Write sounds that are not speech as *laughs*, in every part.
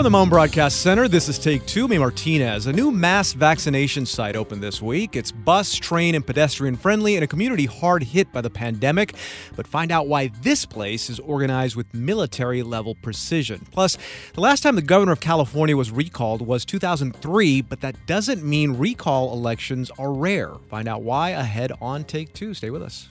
From the Mohn Broadcast Center, this is Take Two. Me Martinez. A new mass vaccination site opened this week. It's bus, train, and pedestrian friendly in a community hard hit by the pandemic. But find out why this place is organized with military level precision. Plus, the last time the governor of California was recalled was 2003, but that doesn't mean recall elections are rare. Find out why ahead on Take Two. Stay with us.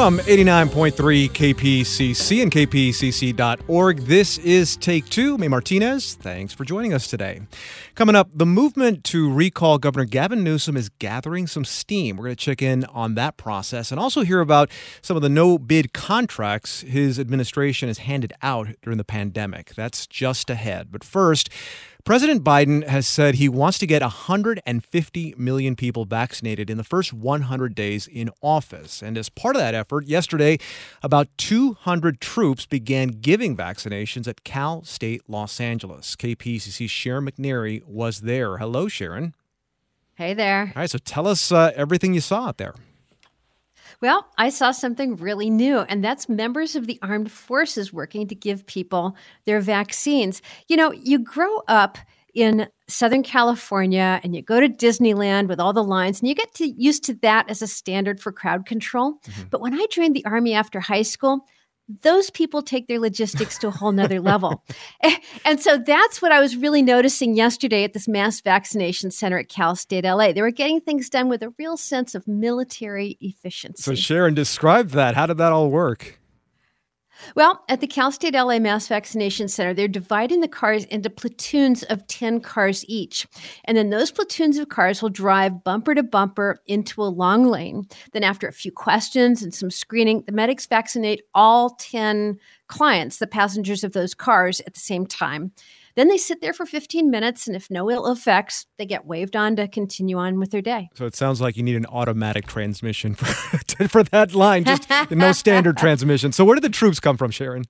From 89.3 KPCC and kpcc.org, this is Take Two. May Martinez, thanks for joining us today. Coming up, the movement to recall Governor Gavin Newsom is gathering some steam. We're going to check in on that process and also hear about some of the no bid contracts his administration has handed out during the pandemic. That's just ahead. But first, President Biden has said he wants to get 150 million people vaccinated in the first 100 days in office. And as part of that effort, yesterday, about 200 troops began giving vaccinations at Cal State Los Angeles. KPCC's Sharon McNary was there. Hello, Sharon. Hey there. All right, so tell us uh, everything you saw out there. Well, I saw something really new, and that's members of the armed forces working to give people their vaccines. You know, you grow up in Southern California and you go to Disneyland with all the lines, and you get to, used to that as a standard for crowd control. Mm-hmm. But when I joined the Army after high school, those people take their logistics to a whole nother level. *laughs* And so that's what I was really noticing yesterday at this mass vaccination center at Cal State LA. They were getting things done with a real sense of military efficiency. So, Sharon, describe that. How did that all work? Well, at the Cal State LA Mass Vaccination Center, they're dividing the cars into platoons of 10 cars each. And then those platoons of cars will drive bumper to bumper into a long lane. Then, after a few questions and some screening, the medics vaccinate all 10 clients, the passengers of those cars, at the same time. Then they sit there for 15 minutes, and if no ill effects, they get waved on to continue on with their day. So it sounds like you need an automatic transmission for, *laughs* for that line, just *laughs* no standard transmission. So where did the troops come from, Sharon?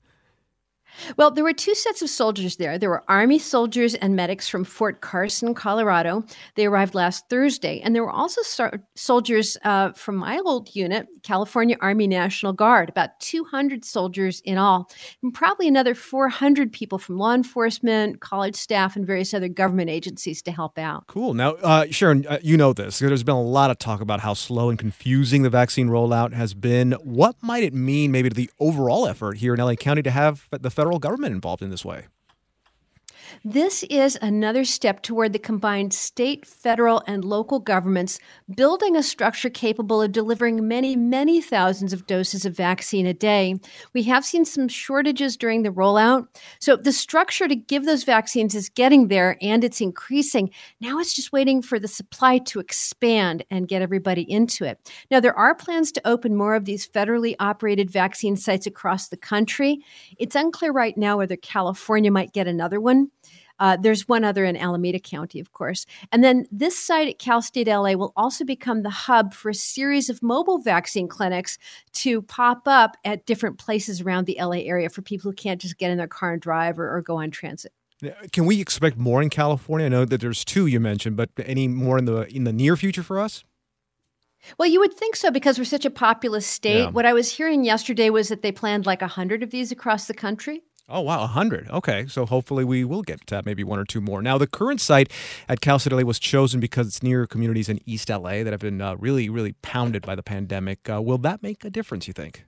Well, there were two sets of soldiers there. There were Army soldiers and medics from Fort Carson, Colorado. They arrived last Thursday. And there were also so- soldiers uh, from my old unit, California Army National Guard, about 200 soldiers in all, and probably another 400 people from law enforcement, college staff, and various other government agencies to help out. Cool. Now, uh, Sharon, uh, you know this. There's been a lot of talk about how slow and confusing the vaccine rollout has been. What might it mean, maybe, to the overall effort here in LA County to have the federal government involved in this way. This is another step toward the combined state, federal, and local governments building a structure capable of delivering many, many thousands of doses of vaccine a day. We have seen some shortages during the rollout. So the structure to give those vaccines is getting there and it's increasing. Now it's just waiting for the supply to expand and get everybody into it. Now, there are plans to open more of these federally operated vaccine sites across the country. It's unclear right now whether California might get another one. Uh, there's one other in Alameda County, of course. And then this site at Cal State LA will also become the hub for a series of mobile vaccine clinics to pop up at different places around the LA area for people who can't just get in their car and drive or, or go on transit. Can we expect more in California? I know that there's two you mentioned, but any more in the in the near future for us? Well, you would think so because we're such a populous state. Yeah. What I was hearing yesterday was that they planned like 100 of these across the country. Oh, wow, 100. Okay, so hopefully we will get to maybe one or two more. Now, the current site at Cal State LA was chosen because it's near communities in East LA that have been uh, really, really pounded by the pandemic. Uh, will that make a difference, you think?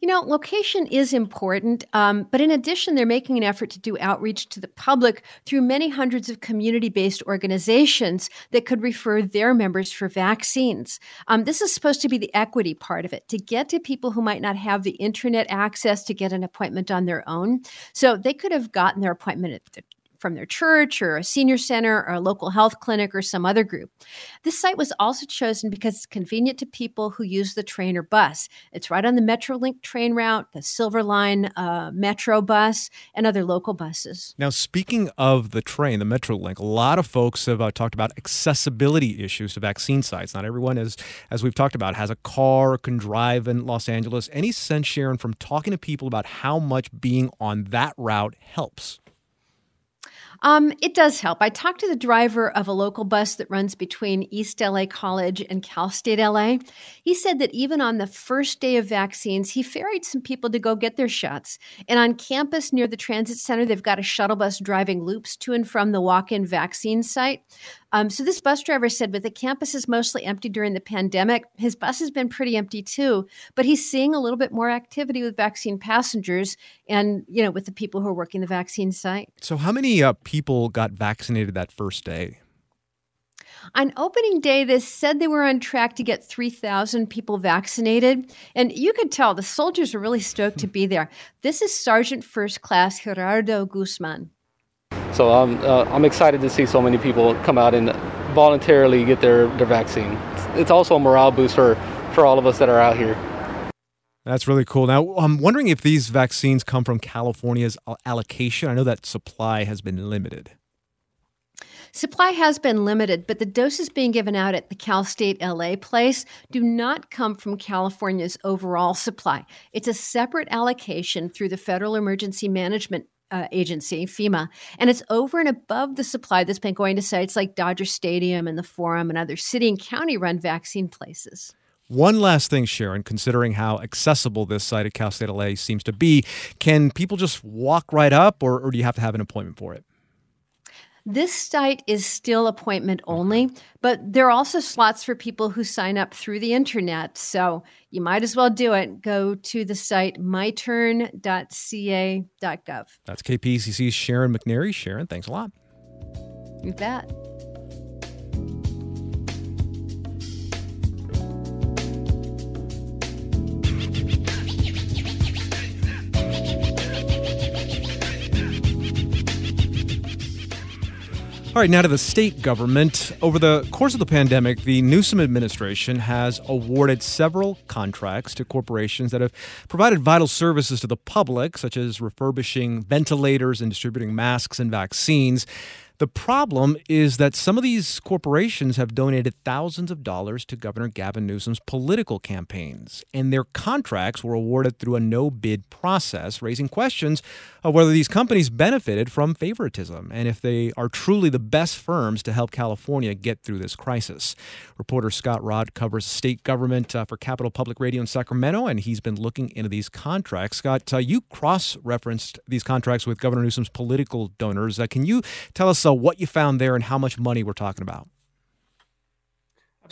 You know, location is important, um, but in addition, they're making an effort to do outreach to the public through many hundreds of community based organizations that could refer their members for vaccines. Um, this is supposed to be the equity part of it to get to people who might not have the internet access to get an appointment on their own. So they could have gotten their appointment at the from their church or a senior center or a local health clinic or some other group. This site was also chosen because it's convenient to people who use the train or bus. It's right on the Metrolink train route, the Silver Line uh, Metro bus, and other local buses. Now, speaking of the train, the Metrolink, a lot of folks have uh, talked about accessibility issues to vaccine sites. Not everyone, is, as we've talked about, has a car can drive in Los Angeles. Any sense, Sharon, from talking to people about how much being on that route helps? Um, it does help. I talked to the driver of a local bus that runs between East LA College and Cal State LA. He said that even on the first day of vaccines, he ferried some people to go get their shots. And on campus near the transit center, they've got a shuttle bus driving loops to and from the walk in vaccine site. Um, so this bus driver said, with the campus is mostly empty during the pandemic, his bus has been pretty empty too. But he's seeing a little bit more activity with vaccine passengers, and you know, with the people who are working the vaccine site. So, how many uh, people got vaccinated that first day? On opening day, they said they were on track to get 3,000 people vaccinated. And you could tell the soldiers are really stoked to be there. This is Sergeant First Class Gerardo Guzman. So I'm, uh, I'm excited to see so many people come out and voluntarily get their, their vaccine. It's also a morale booster for all of us that are out here. That's really cool. Now, I'm wondering if these vaccines come from California's allocation. I know that supply has been limited. Supply has been limited, but the doses being given out at the Cal State LA place do not come from California's overall supply. It's a separate allocation through the Federal Emergency Management uh, agency, FEMA, and it's over and above the supply that's been going to sites like Dodger Stadium and the Forum and other city and county run vaccine places. One last thing, Sharon, considering how accessible this site at Cal State LA seems to be, can people just walk right up or, or do you have to have an appointment for it? This site is still appointment only, but there are also slots for people who sign up through the internet. So you might as well do it. Go to the site myturn.ca.gov. That's KPCC's Sharon McNary. Sharon, thanks a lot. You bet. All right, now to the state government. Over the course of the pandemic, the Newsom administration has awarded several contracts to corporations that have provided vital services to the public, such as refurbishing ventilators and distributing masks and vaccines. The problem is that some of these corporations have donated thousands of dollars to Governor Gavin Newsom's political campaigns, and their contracts were awarded through a no bid process, raising questions of whether these companies benefited from favoritism and if they are truly the best firms to help California get through this crisis. Reporter Scott Rodd covers state government uh, for Capital Public Radio in Sacramento, and he's been looking into these contracts. Scott, uh, you cross referenced these contracts with Governor Newsom's political donors. Uh, can you tell us uh, what you found there and how much money we're talking about.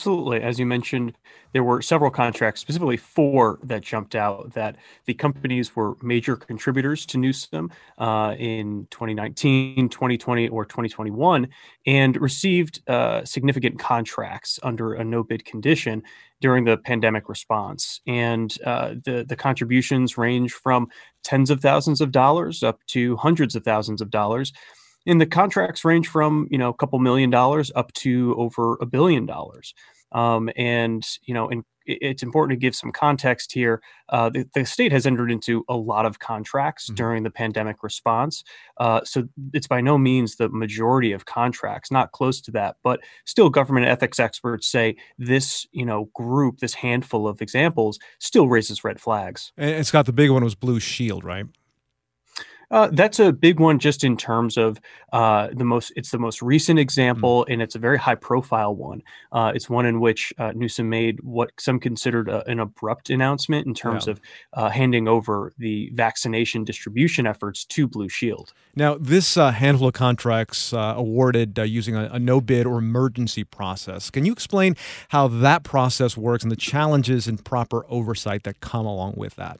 Absolutely. As you mentioned, there were several contracts, specifically four that jumped out that the companies were major contributors to Newsom uh, in 2019, 2020, or 2021, and received uh, significant contracts under a no bid condition during the pandemic response. And uh, the, the contributions range from tens of thousands of dollars up to hundreds of thousands of dollars and the contracts range from you know a couple million dollars up to over a billion dollars um, and you know and it's important to give some context here. Uh, the, the, state has entered into a lot of contracts mm-hmm. during the pandemic response. Uh, so it's by no means the majority of contracts, not close to that. But still, government ethics experts say this, you know, group, this handful of examples, still raises red flags. And Scott, the big one was Blue Shield, right? Uh, that's a big one, just in terms of uh, the most. It's the most recent example, mm. and it's a very high-profile one. Uh, it's one in which uh, Newsom made what some considered a, an abrupt announcement in terms yeah. of uh, handing over the vaccination distribution efforts to Blue Shield. Now, this uh, handful of contracts awarded using a, a no-bid or emergency process. Can you explain how that process works and the challenges and proper oversight that come along with that?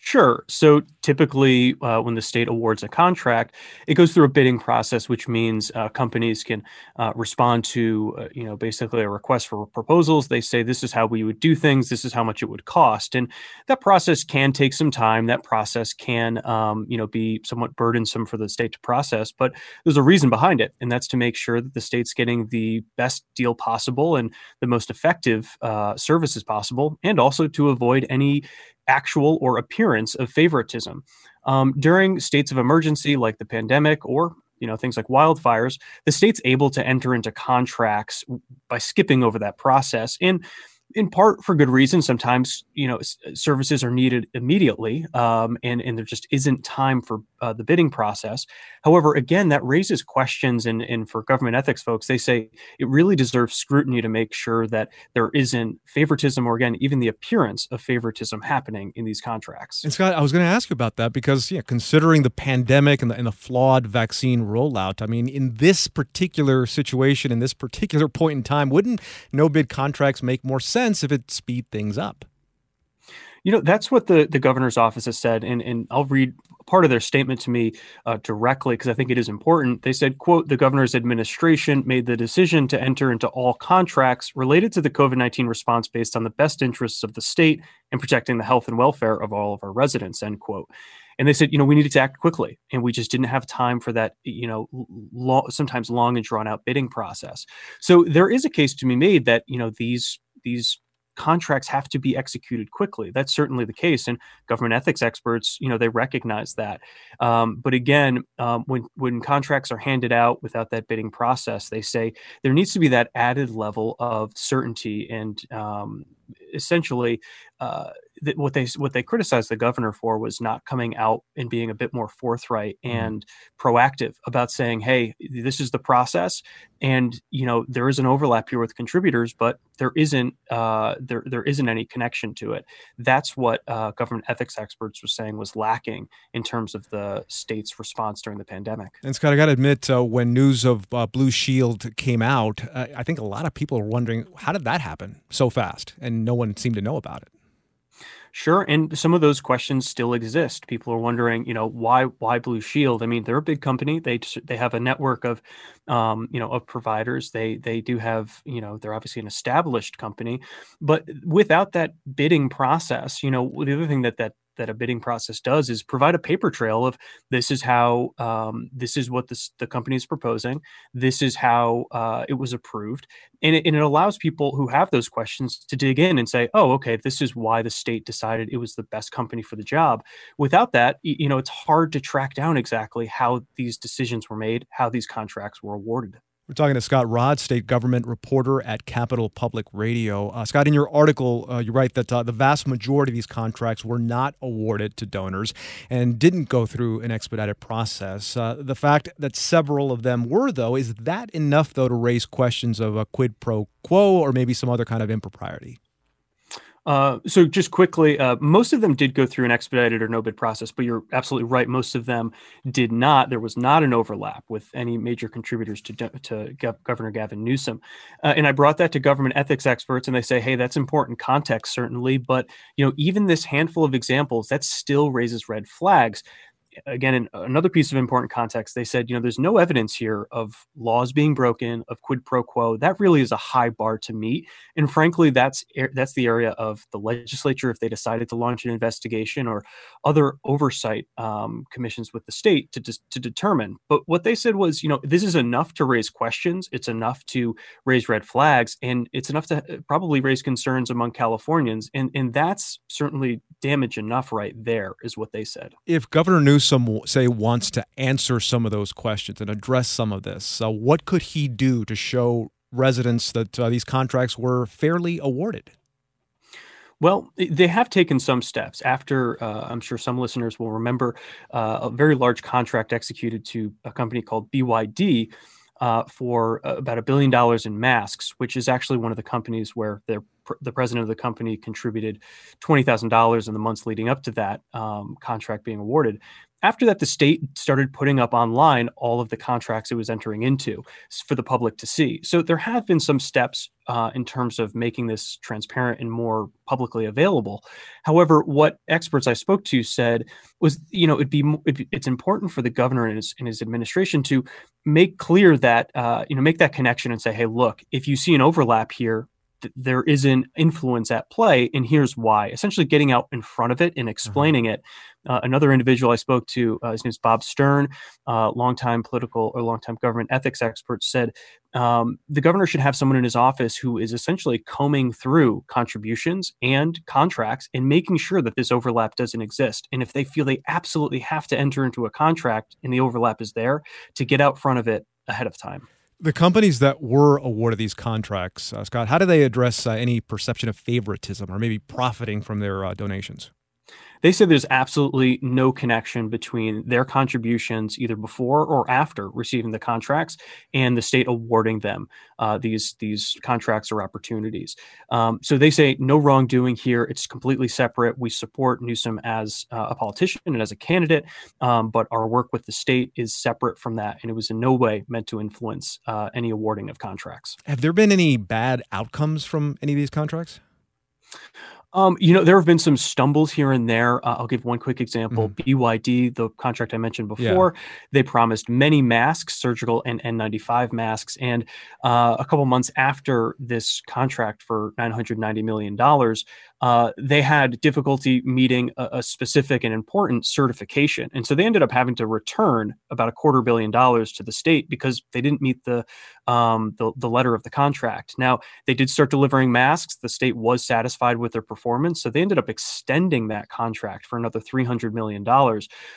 Sure. So typically, uh, when the state awards a contract, it goes through a bidding process, which means uh, companies can uh, respond to, uh, you know, basically a request for proposals. They say this is how we would do things. This is how much it would cost, and that process can take some time. That process can, um, you know, be somewhat burdensome for the state to process. But there's a reason behind it, and that's to make sure that the state's getting the best deal possible and the most effective uh, services possible, and also to avoid any actual or appearance of favoritism. Um, during states of emergency like the pandemic or you know things like wildfires the state's able to enter into contracts by skipping over that process and in part for good reason. Sometimes you know services are needed immediately, um, and and there just isn't time for uh, the bidding process. However, again, that raises questions, and and for government ethics folks, they say it really deserves scrutiny to make sure that there isn't favoritism, or again, even the appearance of favoritism happening in these contracts. And Scott, I was going to ask you about that because yeah, considering the pandemic and the, and the flawed vaccine rollout, I mean, in this particular situation, in this particular point in time, wouldn't no bid contracts make more sense? sense if it speed things up. You know, that's what the, the governor's office has said. And, and I'll read part of their statement to me uh, directly because I think it is important. They said, quote, the governor's administration made the decision to enter into all contracts related to the COVID-19 response based on the best interests of the state and protecting the health and welfare of all of our residents, end quote. And they said, you know, we needed to act quickly, and we just didn't have time for that, you know, long, sometimes long and drawn out bidding process. So there is a case to be made that you know these these contracts have to be executed quickly. That's certainly the case, and government ethics experts, you know, they recognize that. Um, but again, um, when when contracts are handed out without that bidding process, they say there needs to be that added level of certainty and um, essentially uh, what they what they criticized the governor for was not coming out and being a bit more forthright mm-hmm. and proactive about saying, "Hey, this is the process, and you know there is an overlap here with contributors, but there isn't uh, there there isn't any connection to it." That's what uh, government ethics experts were saying was lacking in terms of the state's response during the pandemic. And Scott, I got to admit, uh, when news of uh, Blue Shield came out, I think a lot of people are wondering how did that happen so fast, and no one seemed to know about it. Sure, and some of those questions still exist. People are wondering, you know, why why Blue Shield? I mean, they're a big company. They they have a network of, um, you know, of providers. They they do have, you know, they're obviously an established company, but without that bidding process, you know, the other thing that that that a bidding process does is provide a paper trail of this is how um, this is what this, the company is proposing. This is how uh, it was approved. And it, and it allows people who have those questions to dig in and say oh okay this is why the state decided it was the best company for the job. Without that you know it's hard to track down exactly how these decisions were made how these contracts were awarded we're talking to Scott Rodd, state government reporter at Capital Public Radio. Uh, Scott, in your article, uh, you write that uh, the vast majority of these contracts were not awarded to donors and didn't go through an expedited process. Uh, the fact that several of them were, though, is that enough, though, to raise questions of a quid pro quo or maybe some other kind of impropriety? Uh, so just quickly, uh, most of them did go through an expedited or no bid process, but you're absolutely right. Most of them did not. There was not an overlap with any major contributors to, to Gov- Governor Gavin Newsom. Uh, and I brought that to government ethics experts, and they say, hey, that's important context, certainly. But you know, even this handful of examples, that still raises red flags again, in another piece of important context, they said, you know, there's no evidence here of laws being broken, of quid pro quo. That really is a high bar to meet, and frankly, that's that's the area of the legislature if they decided to launch an investigation or other oversight um, commissions with the state to to determine. But what they said was, you know, this is enough to raise questions. It's enough to raise red flags, and it's enough to uh, probably raise concerns among Californians, and and that's certainly damage enough right there, is what they said. If Governor Newsom say wants to answer some of those questions and address some of this, uh, what could he do to show residents that uh, these contracts were fairly awarded? Well, they have taken some steps. After, uh, I'm sure some listeners will remember uh, a very large contract executed to a company called BYD uh, for about a billion dollars in masks, which is actually one of the companies where the president of the company contributed $20,000 in the months leading up to that um, contract being awarded after that, the state started putting up online all of the contracts it was entering into for the public to see. So there have been some steps uh, in terms of making this transparent and more publicly available. However, what experts I spoke to said was, you know, it'd be it's important for the governor and his, and his administration to make clear that, uh, you know, make that connection and say, hey, look, if you see an overlap here, there is an influence at play, and here's why. Essentially, getting out in front of it and mm-hmm. explaining mm-hmm. it. Uh, another individual I spoke to, uh, his name is Bob Stern, uh, longtime political or longtime government ethics expert, said um, the governor should have someone in his office who is essentially combing through contributions and contracts and making sure that this overlap doesn't exist. And if they feel they absolutely have to enter into a contract and the overlap is there, to get out front of it ahead of time. The companies that were awarded these contracts, uh, Scott, how do they address uh, any perception of favoritism or maybe profiting from their donations? They say there's absolutely no connection between their contributions either before or after receiving the contracts and the state awarding them uh, these these contracts or opportunities. Um, so they say no wrongdoing here. It's completely separate. We support Newsom as uh, a politician and as a candidate, um, but our work with the state is separate from that, and it was in no way meant to influence uh, any awarding of contracts. Have there been any bad outcomes from any of these contracts? Um, you know, there have been some stumbles here and there. Uh, I'll give one quick example. Mm. BYD, the contract I mentioned before, yeah. they promised many masks, surgical and N95 masks. And uh, a couple months after this contract for $990 million, uh, they had difficulty meeting a, a, specific and important certification. And so they ended up having to return about a quarter billion dollars to the state because they didn't meet the, um, the, the letter of the contract. Now, they did start delivering masks. The state was satisfied with their performance. So they ended up extending that contract for another $300 million.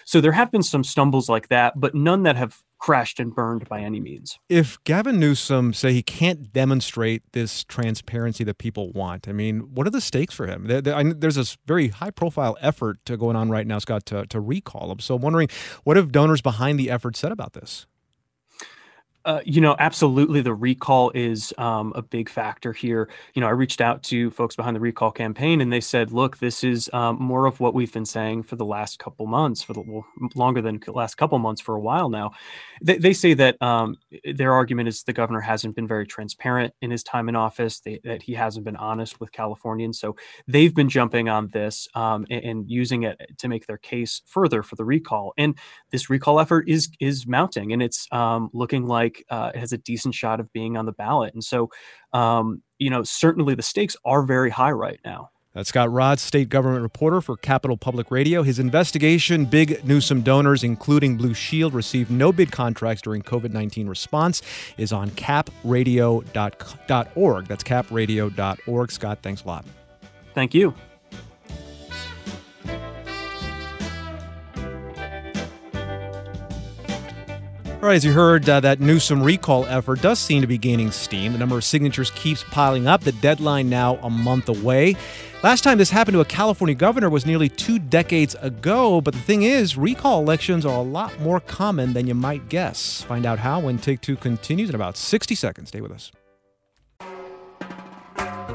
So there have been some stumbles like that, but none that have crashed and burned by any means. If Gavin Newsom say he can't demonstrate this transparency that people want, I mean, what are the stakes for him? There's this very high profile effort going on right now, Scott, to, to recall him. So I'm wondering, what have donors behind the effort said about this? Uh, you know, absolutely, the recall is um, a big factor here. You know, I reached out to folks behind the recall campaign, and they said, "Look, this is um, more of what we've been saying for the last couple months, for the well, longer than last couple months for a while now." They, they say that um, their argument is the governor hasn't been very transparent in his time in office, they, that he hasn't been honest with Californians. So they've been jumping on this um, and, and using it to make their case further for the recall. And this recall effort is is mounting, and it's um, looking like like uh, it has a decent shot of being on the ballot. And so, um, you know, certainly the stakes are very high right now. That's Scott Rodd, state government reporter for Capital Public Radio. His investigation, big Newsom donors, including Blue Shield, received no bid contracts during COVID 19 response, is on capradio.org. That's capradio.org. Scott, thanks a lot. Thank you. All right, as you heard, uh, that Newsom recall effort does seem to be gaining steam. The number of signatures keeps piling up. The deadline now a month away. Last time this happened to a California governor was nearly two decades ago, but the thing is, recall elections are a lot more common than you might guess. Find out how when Take Two continues in about 60 seconds. Stay with us.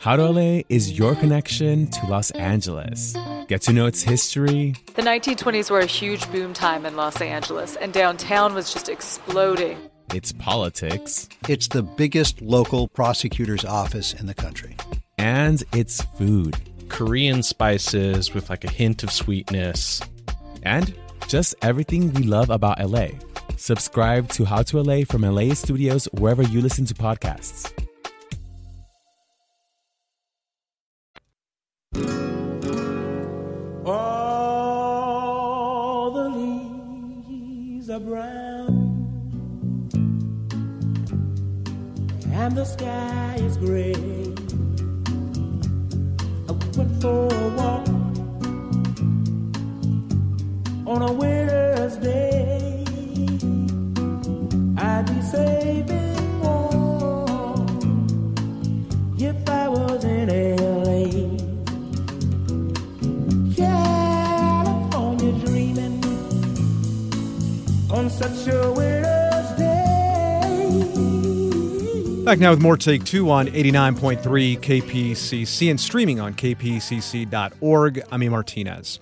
How to LA is your connection to Los Angeles. Get to know its history. The 1920s were a huge boom time in Los Angeles, and downtown was just exploding. Its politics. It's the biggest local prosecutor's office in the country. And its food. Korean spices with like a hint of sweetness. And just everything we love about LA. Subscribe to How to LA from LAist Studios wherever you listen to podcasts. All the leaves are brown and the sky is gray. I went for a walk on a winter's day. I'd be saving warm if I was in such a winter's day. Back now with more Take Two on 89.3 KPCC and streaming on kpcc.org. I'm E. Martinez.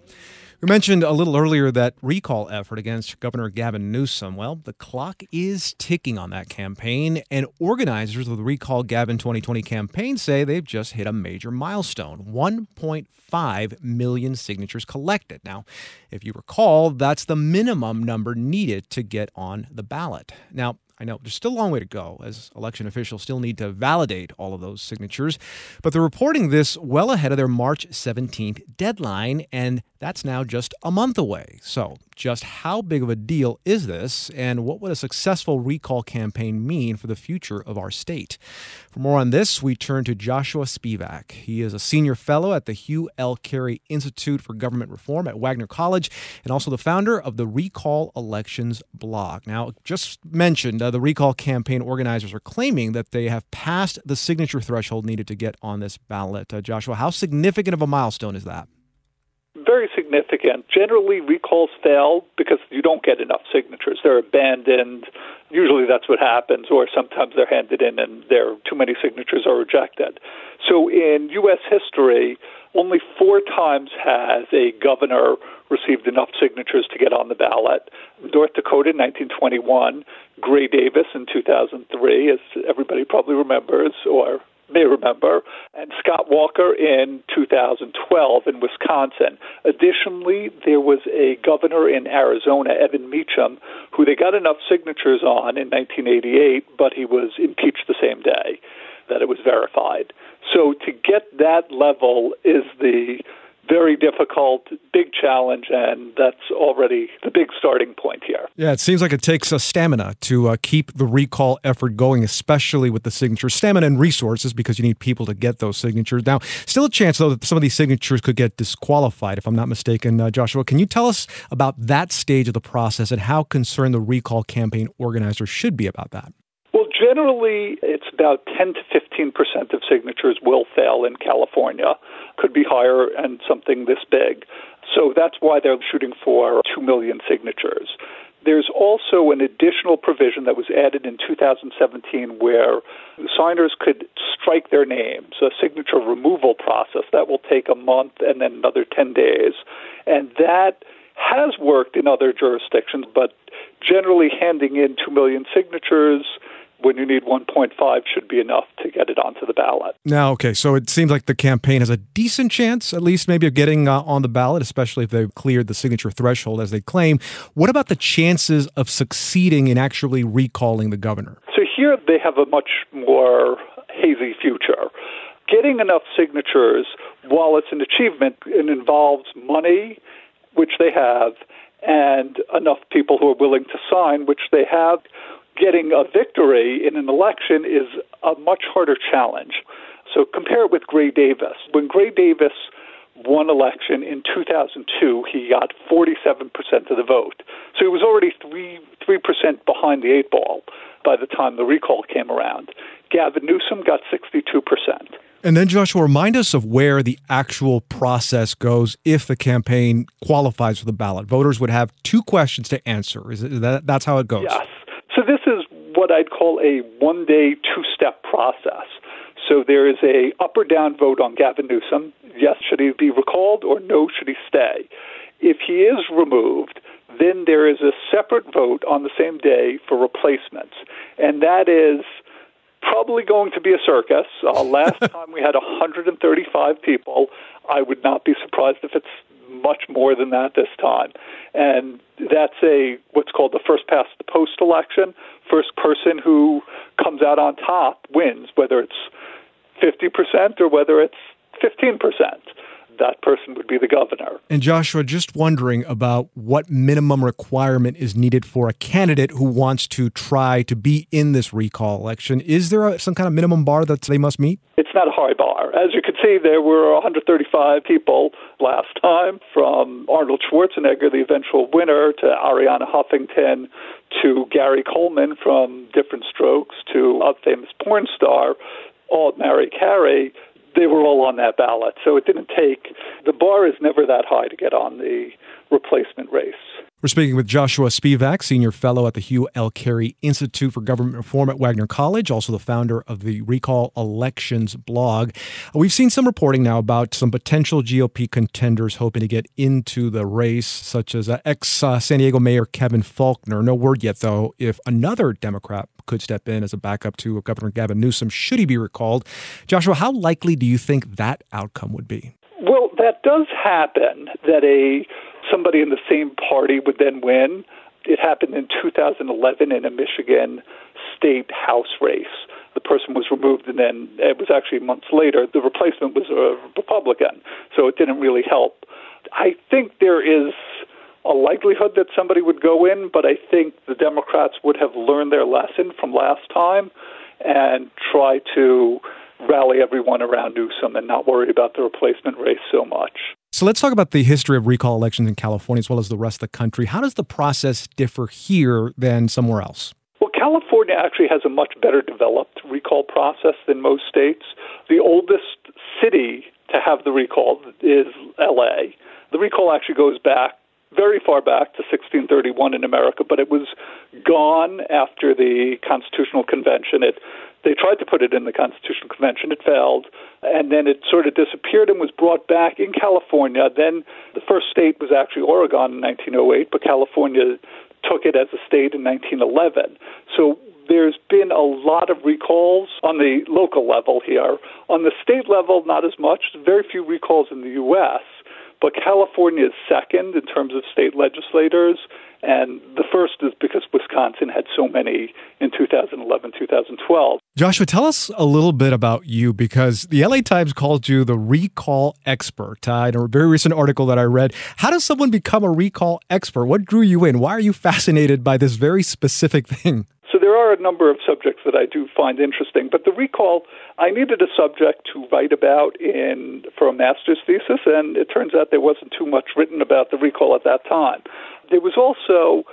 We mentioned a little earlier that recall effort against Governor Gavin Newsom. Well, the clock is ticking on that campaign, and organizers of the Recall Gavin 2020 campaign say they've just hit a major milestone 1.5 million signatures collected. Now, if you recall, that's the minimum number needed to get on the ballot. Now, I know there's still a long way to go as election officials still need to validate all of those signatures, but they're reporting this well ahead of their March 17th deadline, and that's now just a month away. So, just how big of a deal is this, and what would a successful recall campaign mean for the future of our state? For more on this, we turn to Joshua Spivak. He is a senior fellow at the Hugh L. Carey Institute for Government Reform at Wagner College, and also the founder of the Recall Elections blog. Now, just mentioned, uh, the recall campaign organizers are claiming that they have passed the signature threshold needed to get on this ballot. Uh, Joshua, how significant of a milestone is that? Very significant. Generally, recalls fail because you don't get enough signatures. They're abandoned. Usually that's what happens, or sometimes they're handed in and there too many signatures are rejected. So in U.S. history, only four times has a governor received enough signatures to get on the ballot. North Dakota in 1921, Gray Davis in 2003, as everybody probably remembers, or may remember, and Scott Walker in 2012 in Wisconsin. Additionally, there was a governor in Arizona, Evan Mecham, who they got enough signatures on in 1988, but he was impeached the same day that it was verified. So to get that level is the very difficult, big challenge, and that's already the big starting point here. Yeah, it seems like it takes a stamina to uh, keep the recall effort going, especially with the signatures. Stamina and resources because you need people to get those signatures. Now, still a chance, though, that some of these signatures could get disqualified, if I'm not mistaken. Uh, Joshua, can you tell us about that stage of the process and how concerned the recall campaign organizers should be about that? Generally, it's about 10 to 15 percent of signatures will fail in California. Could be higher and something this big. So that's why they're shooting for 2 million signatures. There's also an additional provision that was added in 2017 where signers could strike their names, a signature removal process that will take a month and then another 10 days. And that has worked in other jurisdictions, but generally handing in 2 million signatures when you need 1.5 should be enough to get it onto the ballot. Now, okay, so it seems like the campaign has a decent chance, at least maybe, of getting uh, on the ballot, especially if they've cleared the signature threshold as they claim. What about the chances of succeeding in actually recalling the governor? So here they have a much more hazy future. Getting enough signatures, while it's an achievement, it involves money, which they have, and enough people who are willing to sign, which they have getting a victory in an election is a much harder challenge. So compare it with Gray Davis. When Gray Davis won election in 2002, he got 47% of the vote. So he was already 3, 3% behind the eight ball by the time the recall came around. Gavin Newsom got 62%. And then, Joshua, remind us of where the actual process goes if the campaign qualifies for the ballot. Voters would have two questions to answer. Is that, that's how it goes? Yes. This is what I'd call a one-day, two-step process. So there is a up or down vote on Gavin Newsom. Yes, should he be recalled, or no, should he stay? If he is removed, then there is a separate vote on the same day for replacements, and that is probably going to be a circus. Uh, last *laughs* time we had 135 people. I would not be surprised if it's much more than that this time. And that's a what's called the first past the post election. First person who comes out on top wins, whether it's 50% or whether it's 15% that person would be the governor. And Joshua, just wondering about what minimum requirement is needed for a candidate who wants to try to be in this recall election. Is there a, some kind of minimum bar that they must meet? It's not a high bar. As you can see, there were 135 people last time, from Arnold Schwarzenegger, the eventual winner, to Arianna Huffington, to Gary Coleman from Diff'rent Strokes, to a famous porn star, all Mary Carey they were all on that ballot. So it didn't take, the bar is never that high to get on the replacement race. We're speaking with Joshua Spivak, Senior Fellow at the Hugh L. Carey Institute for Government Reform at Wagner College, also the founder of the Recall Elections blog. We've seen some reporting now about some potential GOP contenders hoping to get into the race, such as uh, ex uh, San Diego Mayor Kevin Faulconer. No word yet, though, if another Democrat could step in as a backup to Governor Gavin Newsom should he be recalled. Joshua, how likely do you think that outcome would be? Well, that does happen that a somebody in the same party would then win. It happened in 2011 in a Michigan state House race. The person was removed, and then it was actually months later. The replacement was a Republican, so it didn't really help. I think there is a likelihood that somebody would go in, but I think the Democrats would have learned their lesson from last time and try to rally everyone around Newsom and not worry about the replacement race so much. So let's talk about the history of recall elections in California as well as the rest of the country. How does the process differ here than somewhere else? Well, California actually has a much better developed recall process than most states. The oldest city to have the recall is LA. The recall actually goes back very far back to 1631 in America, but it was gone after the Constitutional Convention. It they tried to put it in the Constitutional Convention, it failed, and then it sort of disappeared and was brought back in California. Then the first state was actually Oregon in 1908, but California took it as a state in 1911. So there's been a lot of recalls on the local level here. On the state level, not as much. Very few recalls in the U.S. But California is second in terms of state legislators, and the first is because Wisconsin had so many in 2011, 2012. Joshua, tell us a little bit about you because the LA Times called you the recall expert uh, in a very recent article that I read. How does someone become a recall expert? What drew you in? Why are you fascinated by this very specific thing? Are a number of subjects that I do find interesting, but the recall, I needed a subject to write about in for a master's thesis, and it turns out there wasn't too much written about the recall at that time. There was also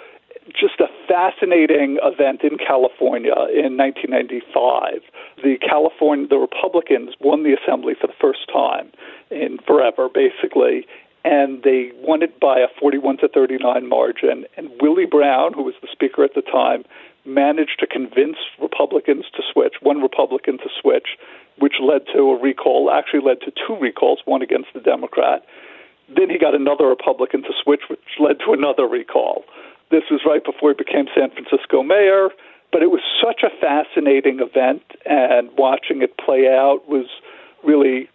just a fascinating event in California in 1995. The California, the Republicans won the assembly for the first time in forever, basically, and they won it by a 41 to 39 margin. And Willie Brown, who was the speaker at the time, managed to convince Republicans to switch, one Republican to switch, which led to a recall, actually led to two recalls, one against the Democrat. Then he got another Republican to switch, which led to another recall. This was right before he became San Francisco mayor, but it was such a fascinating event, and watching it play out was really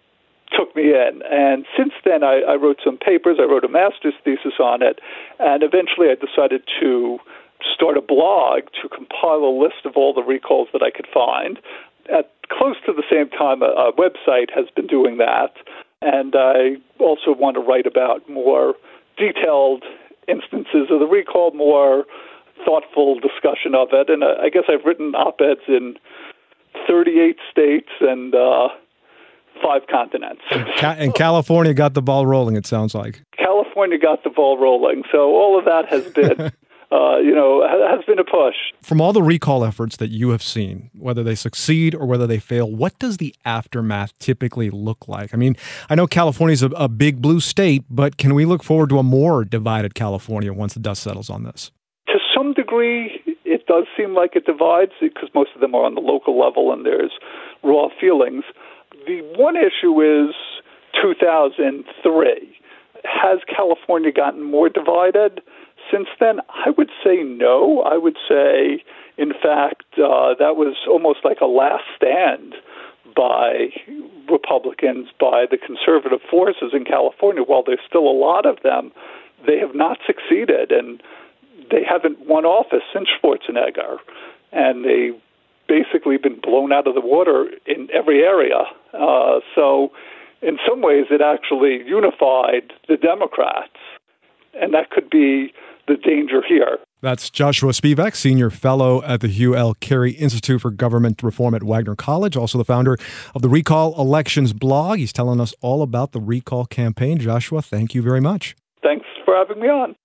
took me in. And since then, I, I wrote some papers. I wrote a master's thesis on it, and eventually I decided to start a blog to compile a list of all the recalls that I could find. At close to the same time, a, a website has been doing that, and I also want to write about more detailed instances of the recall, more thoughtful discussion of it. And uh, I guess I've written op eds in 38 states and uh, five continents. And California got the ball rolling, it sounds like. California got the ball rolling. So all of that has been *laughs* uh, you know, has been a push. From all the recall efforts that you have seen, whether they succeed or whether they fail, what does the aftermath typically look like? I mean, I know California's a, a big blue state, but can we look forward to a more divided California once the dust settles on this? To some degree, it does seem like it divides because most of them are on the local level and there's raw feelings. The one issue is 2003. Has California gotten more divided? Since then? I would say no. I would say, in fact, uh, that was almost like a last stand by Republicans, by the conservative forces in California. While there's still a lot of them, they have not succeeded, and they haven't won office since Schwarzenegger, and they've basically been blown out of the water in every area. Uh, so, in some ways, it actually unified the Democrats, and that could be the danger here. That's Joshua Spivak, Senior Fellow at the Hugh L. Carey Institute for Government Reform at Wagner College, also the founder of the Recall Elections blog. He's telling us all about the recall campaign. Joshua, thank you very much. Thanks for having me on.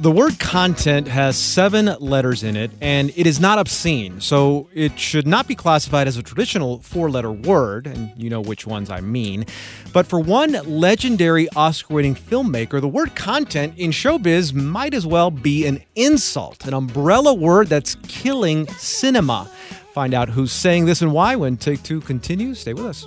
The word content has seven letters in it, and it is not obscene, so it should not be classified as a traditional four letter word, and you know which ones I mean. But for one legendary Oscar winning filmmaker, the word content in showbiz might as well be an insult, an umbrella word that's killing cinema. Find out who's saying this and why when Take Two continues. Stay with us.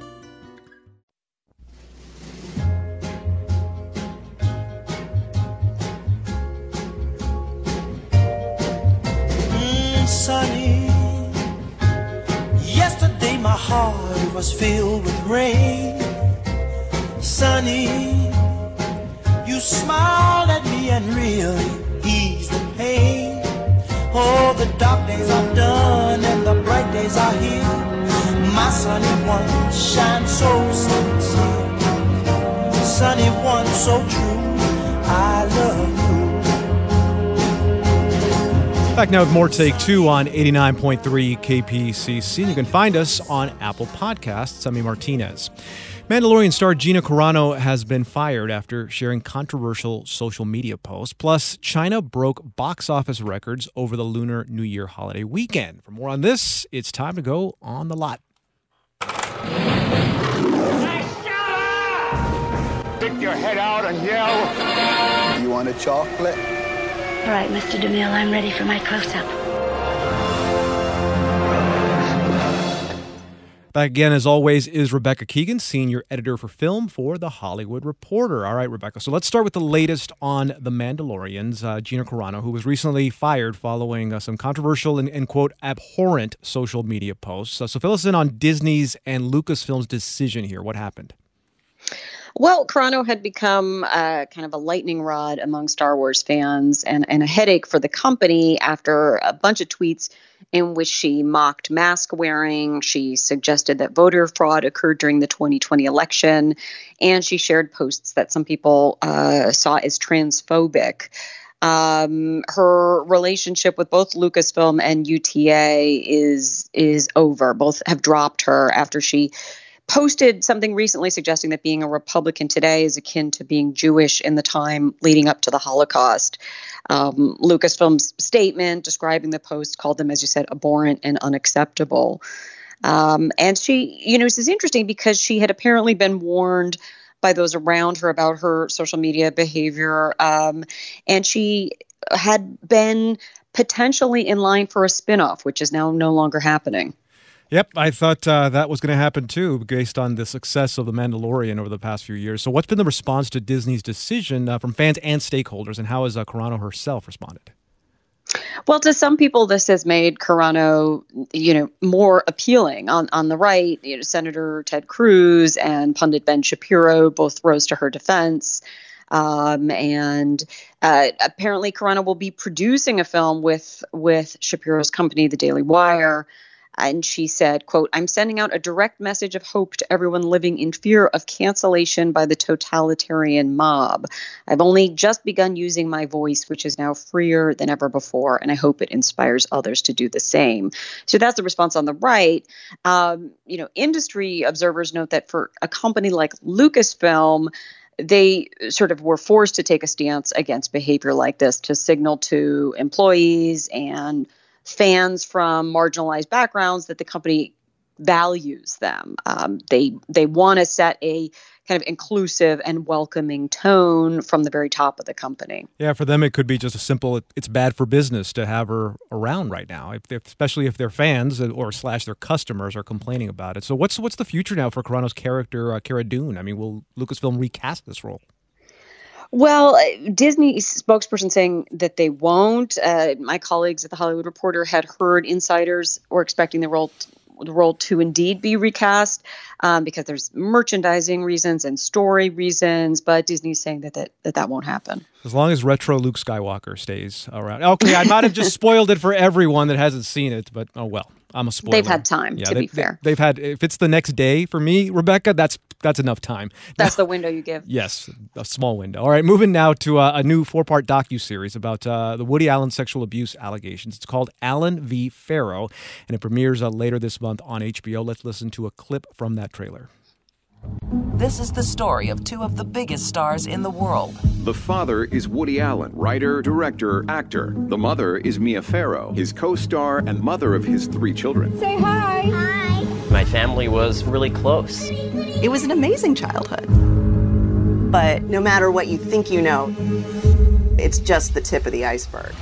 My heart was filled with rain. Sunny, you smiled at me and really eased the pain. Oh, the dark days are done and the bright days are here. My sunny one shines so sincere. Sunny one so true. I love you. Back now with more Take Two on 89.3 KPCC. You can find us on Apple Podcasts. I'm Martinez. Mandalorian star Gina Carano has been fired after sharing controversial social media posts. Plus, China broke box office records over the Lunar New Year holiday weekend. For more on this, it's time to go on the lot. Stick your head out and yell. You want a chocolate? All right, Mr. DeMille, I'm ready for my close-up. Back again, as always, is Rebecca Keegan, senior editor for film for The Hollywood Reporter. All right, Rebecca. So let's start with the latest on The Mandalorians. Uh, Gina Carano, who was recently fired following uh, some controversial and, and, quote, abhorrent social media posts. Uh, so fill us in on Disney's and Lucasfilm's decision here. What happened? Well, Carano had become uh, kind of a lightning rod among Star Wars fans and, and a headache for the company after a bunch of tweets in which she mocked mask wearing. She suggested that voter fraud occurred during the 2020 election, and she shared posts that some people uh, saw as transphobic. Um, her relationship with both Lucasfilm and UTA is is over. Both have dropped her after she posted something recently suggesting that being a Republican today is akin to being Jewish in the time leading up to the Holocaust. Um, Lucasfilm's statement describing the post called them, as you said, abhorrent and unacceptable. Um, and she, you know, this is interesting because she had apparently been warned by those around her about her social media behavior. Um, and she had been potentially in line for a spinoff, which is now no longer happening. Yep, I thought uh, that was going to happen too, based on the success of The Mandalorian over the past few years. So, what's been the response to Disney's decision uh, from fans and stakeholders, and how has uh, Carano herself responded? Well, to some people, this has made Carano, you know, more appealing. On on the right, you know, Senator Ted Cruz and pundit Ben Shapiro both rose to her defense. Um, and uh, apparently, Carano will be producing a film with with Shapiro's company, The Daily Wire and she said quote i'm sending out a direct message of hope to everyone living in fear of cancellation by the totalitarian mob. I've only just begun using my voice which is now freer than ever before and i hope it inspires others to do the same. So that's the response on the right. Um, you know industry observers note that for a company like lucasfilm they sort of were forced to take a stance against behavior like this to signal to employees and fans from marginalized backgrounds that the company values them. Um, they they want to set a kind of inclusive and welcoming tone from the very top of the company. Yeah, for them it could be just a simple. It's bad for business to have her around right now, if especially if their fans or slash their customers are complaining about it. So what's what's the future now for Carano's character, uh, Cara Dune? I mean, will Lucasfilm recast this role? Well, uh, Disney spokesperson saying that they won't. Uh, my colleagues at the Hollywood Reporter had heard insiders were expecting the role the role to indeed be recast um, because there's merchandising reasons and story reasons, but Disney's saying that that, that that won't happen. As long as retro Luke Skywalker stays around. Okay, I might have just *laughs* spoiled it for everyone that hasn't seen it, but oh well. I'm a spoiler. They've had time, yeah, to they, be fair. They, have had, if it's the next day for me, Rebecca, that's that's enough time. That's the window you give. Yes, a small window. All right, moving now to uh, a new four part docu series about uh, the Woody Allen sexual abuse allegations. It's called Allen v. Farrow, and it premieres uh, later this month on HBO. Let's listen to a clip from that trailer. This is the story of two of the biggest stars in the world. The father is Woody Allen, writer, director, actor. The mother is Mia Farrow, his co star and mother of his three children. Say hi. Hi. My family was really close. It was an amazing childhood. But no matter what you think you know, it's just the tip of the iceberg.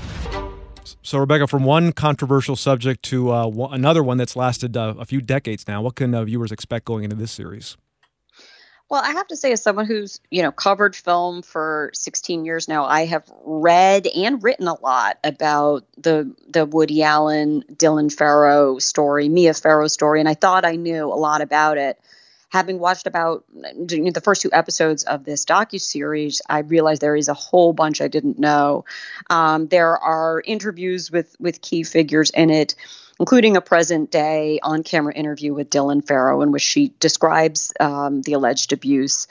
So, Rebecca, from one controversial subject to uh, another one that's lasted uh, a few decades now, what can uh, viewers expect going into this series? Well, I have to say, as someone who's you know covered film for 16 years now, I have read and written a lot about the the Woody Allen, Dylan Farrow story, Mia Farrow story, and I thought I knew a lot about it. Having watched about the first two episodes of this docu series, I realized there is a whole bunch I didn't know. Um, there are interviews with with key figures in it including a present day on camera interview with Dylan Farrow, in which she describes um, the alleged abuse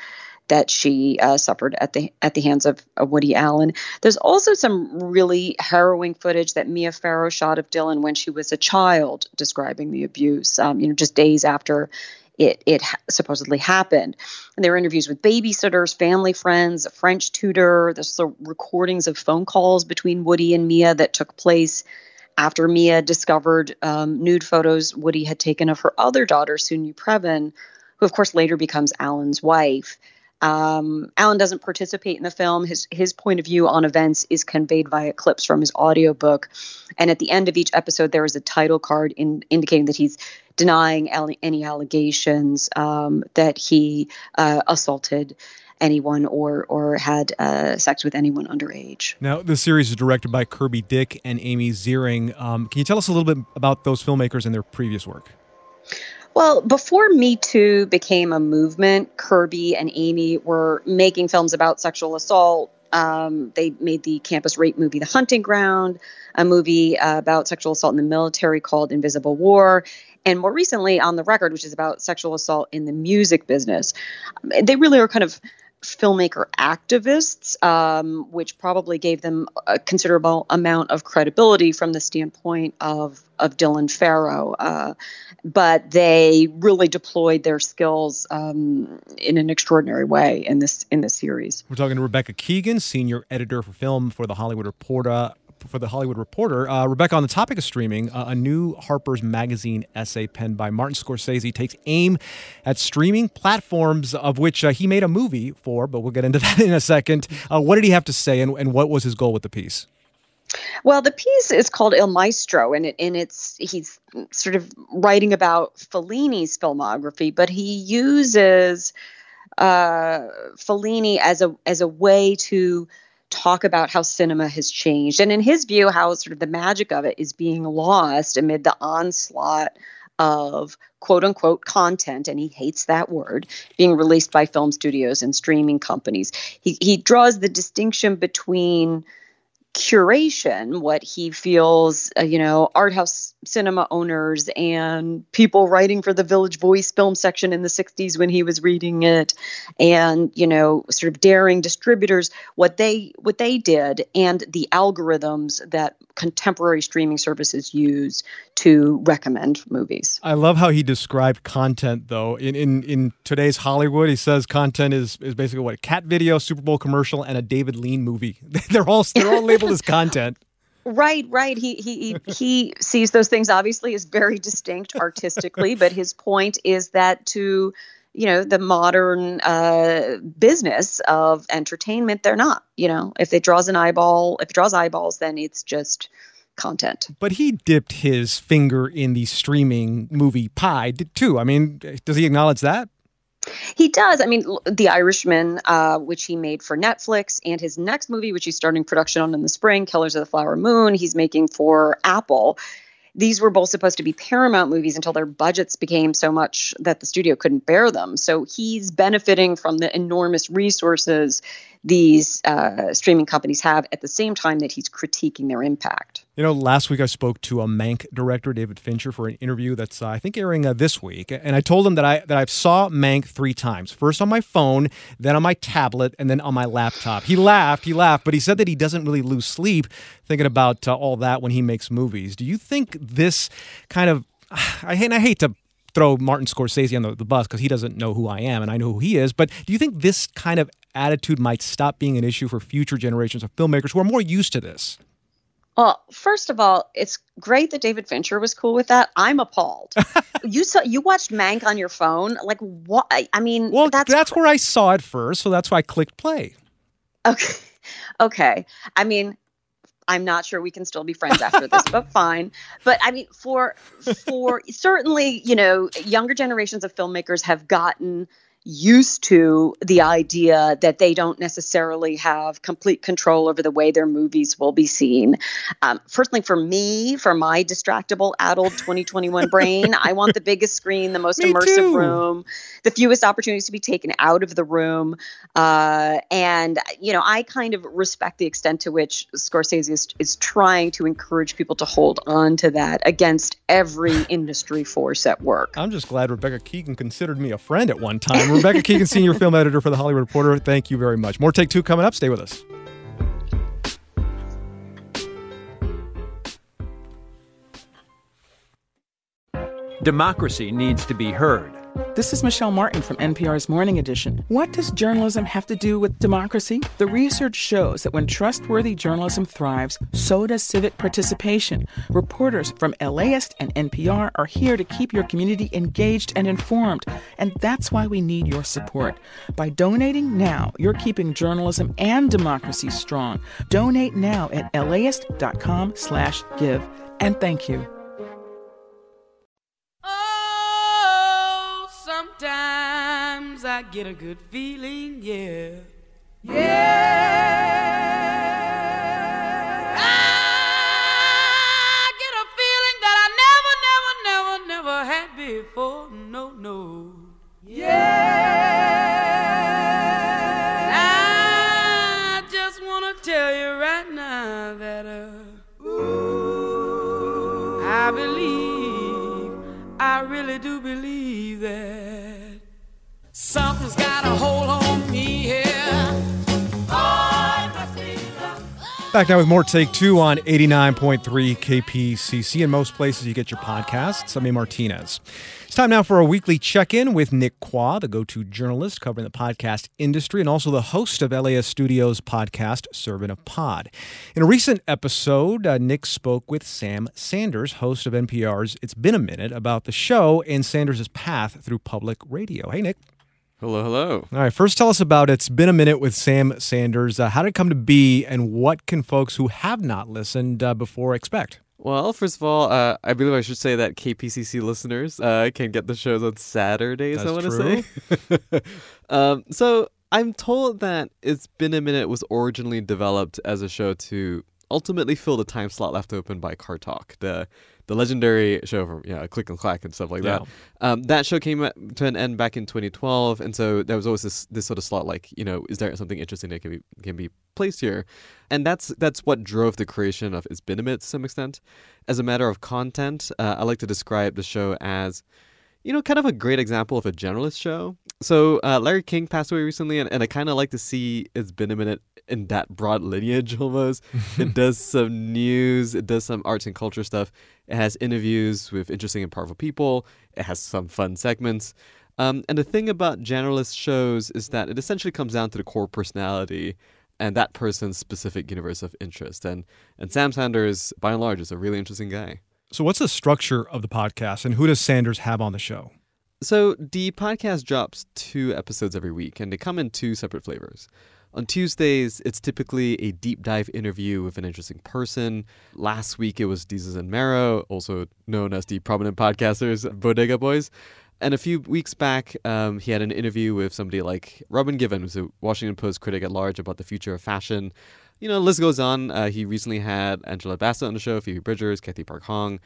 that she uh, suffered at the at the hands of, Woody Allen. There's also some really harrowing footage that Mia Farrow shot of Dylan when she was a child, describing the abuse. Um, you know, just days after it it supposedly happened. And there were interviews with babysitters, family friends, a French tutor. There's the recordings of phone calls between Woody and Mia that took place after Mia discovered um, nude photos Woody had taken of her other daughter, Soon-Yi Previn, who of course later becomes Allen's wife. Um, Allen doesn't participate in the film. His his point of view on events is conveyed via clips from his audiobook. And at the end of each episode, there is a title card in, indicating that he's denying any allegations um, that he uh, assaulted anyone or or had uh, sex with anyone underage. Now, the series is directed by Kirby Dick and Amy Ziering. Um, can you tell us a little bit about those filmmakers and their previous work? Well, before Me Too became a movement, Kirby and Amy were making films about sexual assault. Um, they made the campus rape movie The Hunting Ground, a movie uh, about sexual assault in the military called Invisible War, and more recently on the record which is about sexual assault in the music business they really are kind of filmmaker activists, um, which probably gave them a considerable amount of credibility from the standpoint of of Dylan Farrow. Uh, but they really deployed their skills um, in an extraordinary way in this in this series. We're talking to Rebecca Keegan, senior editor for film for the Hollywood Reporter for the Hollywood Reporter. Uh, Rebecca, on the topic of streaming, uh, a new Harper's Magazine essay penned by Martin Scorsese takes aim at streaming platforms of which uh, he made a movie for, but we'll get into *laughs* that in a second. Uh, what did he have to say, and, and what was his goal with the piece? Well, the piece is called Il Maestro, and it and it's he's sort of writing about Fellini's filmography, but he uses uh, Fellini as a as a way to talk about how cinema has changed. And in his view, how sort of the magic of it is being lost amid the onslaught of quote unquote content, and he hates that word, being released by film studios and streaming companies. He, he draws the distinction between curation, what he feels, uh, you know, art house cinema owners and people writing for the Village Voice film section in the 60s when he was reading it, and you know, sort of daring distributors, what they what they did, and the algorithms that contemporary streaming services use to recommend movies. I love how he described content though. In in, in today's Hollywood, he says content is, is basically what a cat video, Super Bowl commercial, and a David Lean movie. *laughs* they're all they're all labeled as content. Right, right. He he he sees those things obviously as very distinct artistically, but his point is that to you know the modern uh, business of entertainment, they're not. You know, if it draws an eyeball, if it draws eyeballs, then it's just content. But he dipped his finger in the streaming movie pie too. I mean, does he acknowledge that? He does. I mean, The Irishman, uh, which he made for Netflix, and his next movie, which he's starting production on in the spring, Killers of the Flower Moon, he's making for Apple. These were both supposed to be Paramount movies until their budgets became so much that the studio couldn't bear them. So he's benefiting from the enormous resources these uh, streaming companies have at the same time that he's critiquing their impact. You know, last week I spoke to a Mank director, David Fincher, for an interview that's uh, I think airing uh, this week, and I told him that I that I've saw Mank three times. First on my phone, then on my tablet, and then on my laptop. He laughed, he laughed, but he said that he doesn't really lose sleep thinking about uh, all that when he makes movies. Do you think this kind of *sighs* I hate, I hate to throw Martin Scorsese on the, the bus because he doesn't know who I am and I know who he is. But do you think this kind of attitude might stop being an issue for future generations of filmmakers who are more used to this? Well, first of all, it's great that David Fincher was cool with that. I'm appalled. *laughs* you saw you watched Mank on your phone. Like what? I mean, well, that's that's where I saw it first, so that's why I clicked play. Okay, *laughs* okay. I mean, I'm not sure we can still be friends after this, but *laughs* fine. But I mean, for for certainly, you know, younger generations of filmmakers have gotten used to the idea that they don't necessarily have complete control over the way their movies will be seen. Um, personally, for me, for my distractible adult 2021 *laughs* brain, I want the biggest screen, the most immersive too. room, the fewest opportunities to be taken out of the room. Uh, and, you know, I kind of respect the extent to which Scorsese is, is trying to encourage people to hold on to that against every *sighs* industry force at work. I'm just glad Rebecca Keegan considered me a friend at one time. Rebecca Keegan, senior film editor for The Hollywood Reporter, thank you very much. More Take Two coming up. Stay with us. Democracy needs to be heard. This is Michelle Martin from NPR's Morning Edition. What does journalism have to do with democracy? The research shows that when trustworthy journalism thrives, so does civic participation. Reporters from LAist and NPR are here to keep your community engaged and informed, and that's why we need your support. By donating now, you're keeping journalism and democracy strong. Donate now at laist.com/give. And thank you. I get a good feeling, yeah. Yeah. Back now with more Take Two on 89.3 KPCC. In most places, you get your podcasts. I'm A. Martinez. It's time now for a weekly check in with Nick Quah, the go to journalist covering the podcast industry and also the host of LAist Studios podcast, Servant of Pod. In a recent episode, uh, Nick spoke with Sam Sanders, host of NPR's It's Been a Minute, about the show and Sanders' path through public radio. Hey, Nick. Hello, hello. All right, first tell us about It's Been a Minute with Sam Sanders. Uh, how did it come to be, and what can folks who have not listened uh, before expect? Well, first of all, uh, I believe I should say that KPCC listeners uh, can get the shows on Saturdays, That's I want to say. *laughs* um, so I'm told that It's Been a Minute was originally developed as a show to ultimately fill the time slot left open by Car Talk, the the legendary show from yeah, Click and Clack and stuff like that. Um, that show came to an end back in 2012, and so there was always this this sort of slot like you know, is there something interesting that can be can be placed here? And that's that's what drove the creation of It's Been a Minute to some extent. As a matter of content, uh, I like to describe the show as you know, kind of a great example of a generalist show. So uh, Larry King passed away recently, and, and I kind of like to see It's Been a Minute in that broad lineage *laughs* almost. it does some news, it does some arts and culture stuff. It has interviews with interesting and powerful people. It has some fun segments. Um, and the thing about generalist shows is that it essentially comes down to the core personality and that person's specific universe of interest. And and Sam Sanders, by and large, is a really interesting guy. So, what's the structure of the podcast, and who does Sanders have on the show? So the podcast drops two episodes every week, and they come in two separate flavors. On Tuesdays, it's typically a deep dive interview with an interesting person. Last week, it was Desus and Mero, also known as the prominent podcasters Bodega Boys. And a few weeks back, um, he had an interview with somebody like Robin Givhan, who's a Washington Post critic at large about the future of fashion. You know, the list goes on. Uh, he recently had Angela Bassett on the show, Phoebe Bridgers, Cathy Park Hong.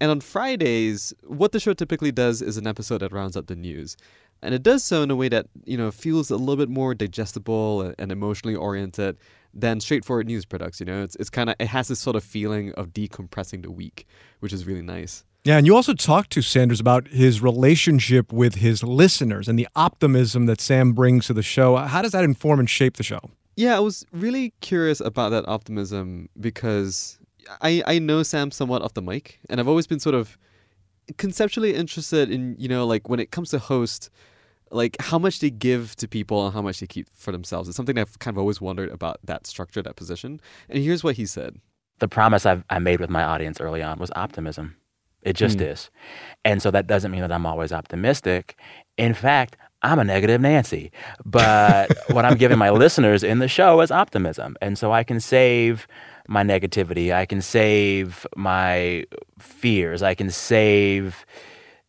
And on Fridays, what the show typically does is an episode that rounds up the news. And it does so in a way that, you know, feels a little bit more digestible and emotionally oriented than straightforward news products, you know. It's it's kind of it has this sort of feeling of decompressing the week, which is really nice. Yeah, and you also talked to Sanders about his relationship with his listeners and the optimism that Sam brings to the show. How does that inform and shape the show? Yeah, I was really curious about that optimism because I I know Sam somewhat off the mic, and I've always been sort of conceptually interested in you know like when it comes to host, like how much they give to people and how much they keep for themselves. It's something I've kind of always wondered about that structure, that position. And here's what he said. the promise I've, I made with my audience early on was optimism. It just Mm. is. And so that doesn't mean that I'm always optimistic. In fact, I'm a negative Nancy. But *laughs* what I'm giving my listeners in the show is optimism. And so I can save my negativity, I can save my fears, I can save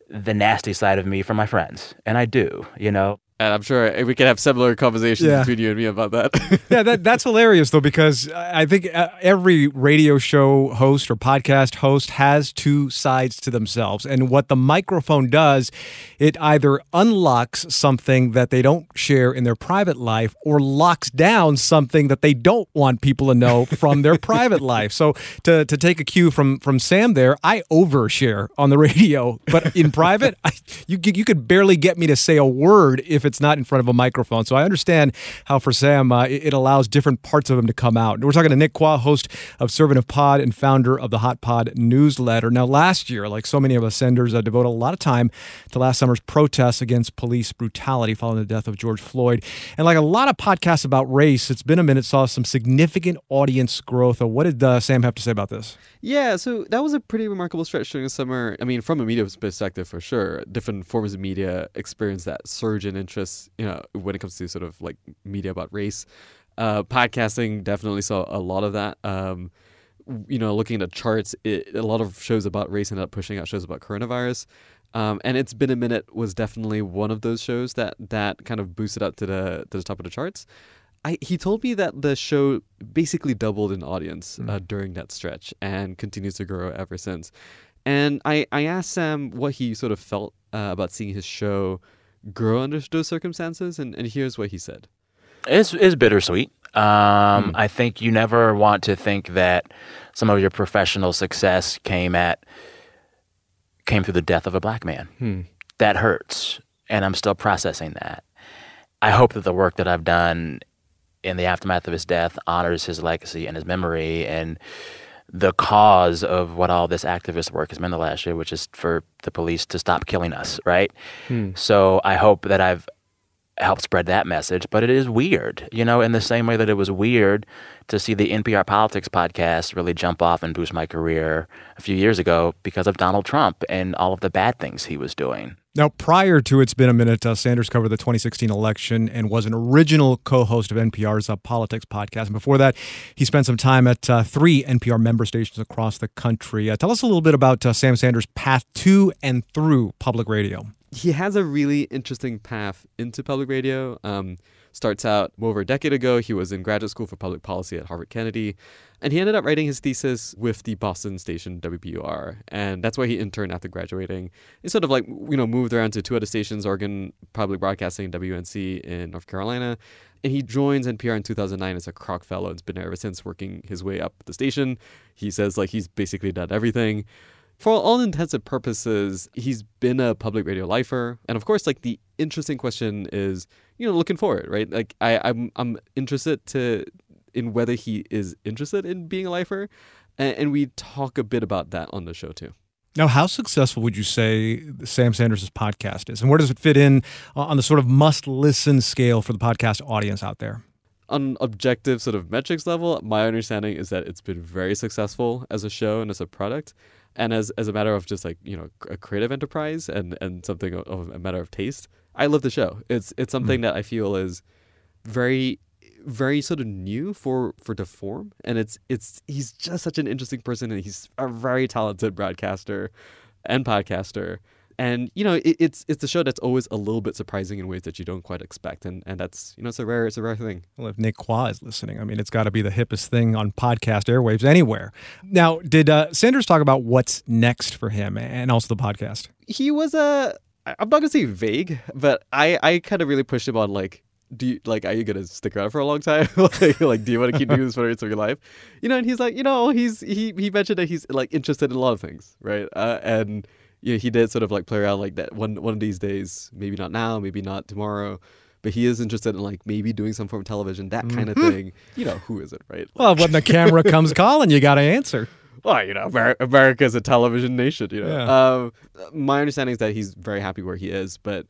the nasty side of me for my friends. And I do, you know. And I'm sure we can have similar conversations Yeah. between you and me about that. *laughs* yeah, that, that's hilarious though because I think uh, every radio show host or podcast host has two sides to themselves, and what the microphone does, it either unlocks something that they don't share in their private life, or locks down something that they don't want people to know from their *laughs* private life. So to to take a cue from from Sam there, I overshare on the radio, but in private, *laughs* I, you you could barely get me to say a word if it's not in front of a microphone. So I understand how for Sam uh, it, it allows different parts of him to come out. We're talking to Nick Quah, host of Servant of Pod and founder of the Hot Pod newsletter. Now, last year, like so many of us Sanders, uh, devoted a lot of time to last summer's protests against police brutality following the death of George Floyd. And like a lot of podcasts about race, it's been a minute saw some significant audience growth. Uh, what did uh, Sam have to say about this? Yeah, so that was a pretty remarkable stretch during the summer. I mean, from a media perspective, for sure, different forms of media experienced that surge in interest. You know, when it comes to sort of like media about race, uh, podcasting definitely saw a lot of that. Um, you know, looking at the charts, it, a lot of shows about race ended up pushing out shows about coronavirus. Um, and it's been a minute was definitely one of those shows that that kind of boosted up to the to the top of the charts. I, he told me that the show basically doubled in audience uh, during that stretch and continues to grow ever since. And I, I asked Sam what he sort of felt uh, about seeing his show grow under those circumstances, and, and here's what he said. It's, it's bittersweet. Um, I think you never want to think that some of your professional success came at came through the death of a black man. Hmm. That hurts, and I'm still processing that. I hope that the work that I've done in the aftermath of his death, honors his legacy and his memory and the cause of what all this activist work has been the last year, which is for the police to stop killing us, right? Hmm. So I hope that I've helped spread that message. But it is weird, you know, in the same way that it was weird to see the NPR Politics podcast really jump off and boost my career a few years ago because of Donald Trump and all of the bad things he was doing. Now, prior to It's Been a Minute, uh, Sanders covered the 2016 election and was an original co host of NPR's uh, Politics podcast. And before that, he spent some time at uh, three NPR member stations across the country. Uh, tell us a little bit about uh, Sam Sanders' path to and through public radio. he has a really interesting path into public radio. Um, starts out over a decade ago. He was in graduate school for public policy at Harvard Kennedy, and he ended up writing his thesis with the Boston station WBUR, and that's why he interned after graduating. He sort of like you know moved around to two other stations, Oregon Public Broadcasting, WNC in North Carolina. And he joins NPR in 2009 as a Kroc Fellow and has been there ever since, working his way up the station. He says like he's basically done everything for all intents and purposes, he's been a public radio lifer. And of course, like the interesting question is, you know, looking forward, right? Like I, I'm I'm interested to in whether he is interested in being a lifer. And, and we talk a bit about that on the show too. Now, how successful would you say Sam Sanders' podcast is? And where does it fit in on the sort of must listen scale for the podcast audience out there? on objective sort of metrics level, my understanding is that it's been very successful as a show and as a product, and as as a matter of just like you know a creative enterprise and and something of a matter of taste. I love the show. It's it's something Mm. that I feel is very very sort of new for for the form and it's it's he's just such an interesting person and he's a very talented broadcaster and podcaster and you know it, it's it's a show that's always a little bit surprising in ways that you don't quite expect and and that's you know it's a rare it's a rare thing Well, if Nick Quah is listening, I mean, it's got to be the hippest thing on podcast airwaves anywhere. Now, did uh, Sanders talk about what's next for him and also the podcast? he was a I'm not gonna say vague, but I I kind of really pushed him on like do you like are you gonna stick around for a long time? *laughs* Like, like do you want to keep doing this for the rest of your life? You know and he's like you know he's he he mentioned that he's like interested in a lot of things right? Uh, and yeah he did sort of like play around like that one one of these days maybe not now maybe not tomorrow but he is interested in like maybe doing some form of television that kind of Mhm. thing. You know who is it right? Well, when the camera comes *laughs* calling, you got to answer. Well, you know, Amer- America is a television nation. You know, Yeah. um, my understanding is that he's very happy where he is, but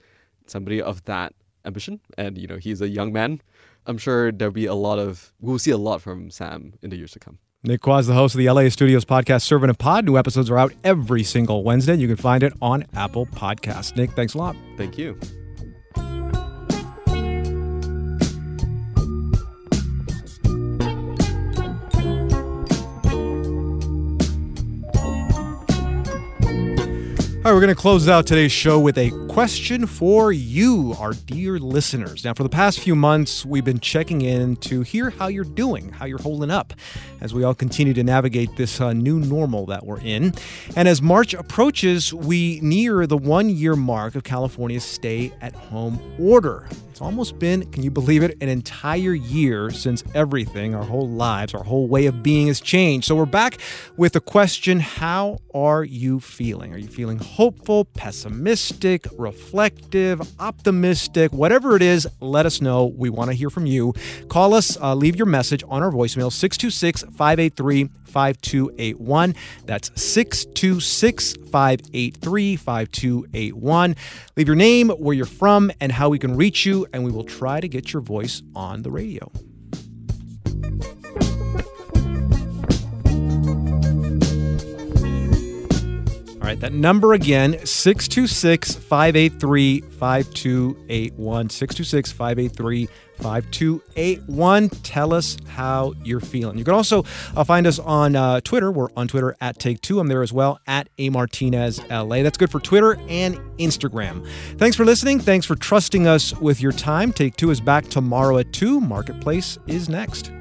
somebody of that ambition, and you know, he's a young man. I'm sure there'll be a lot of we'll see a lot from Sam in the years to come. Nick Quah is the host of the LAist Studios podcast Servant of Pod. New episodes are out every single Wednesday. You can find it on Apple Podcasts. Nick, thanks a lot. Thank you. All right, we're going to close out today's show with a question for you, our dear listeners. Now, for the past few months, we've been checking in to hear how you're doing, how you're holding up, as we all continue to navigate this uh, new normal that we're in. And as March approaches, we near the one year mark of California's stay at home order. It's almost been, can you believe it, an entire year since everything, our whole lives, our whole way of being has changed. So we're back with the question How are you feeling? Are you feeling hopeful, pessimistic, reflective, optimistic? Whatever it is, let us know. We want to hear from you. Call us, uh, leave your message on our voicemail 626 583 5281. That's 626 583 5281. Leave your name, where you're from, and how we can reach you, and we will try to get your voice on the radio. Right, that number again, 626 583 5281. 626 583 5281. Tell us how you're feeling. You can also uh, find us on uh, Twitter. We're on Twitter at Take Two. I'm there as well at A Martinez LA. That's good for Twitter and Instagram. Thanks for listening. Thanks for trusting us with your time. Take Two is back tomorrow at 2. Marketplace is next.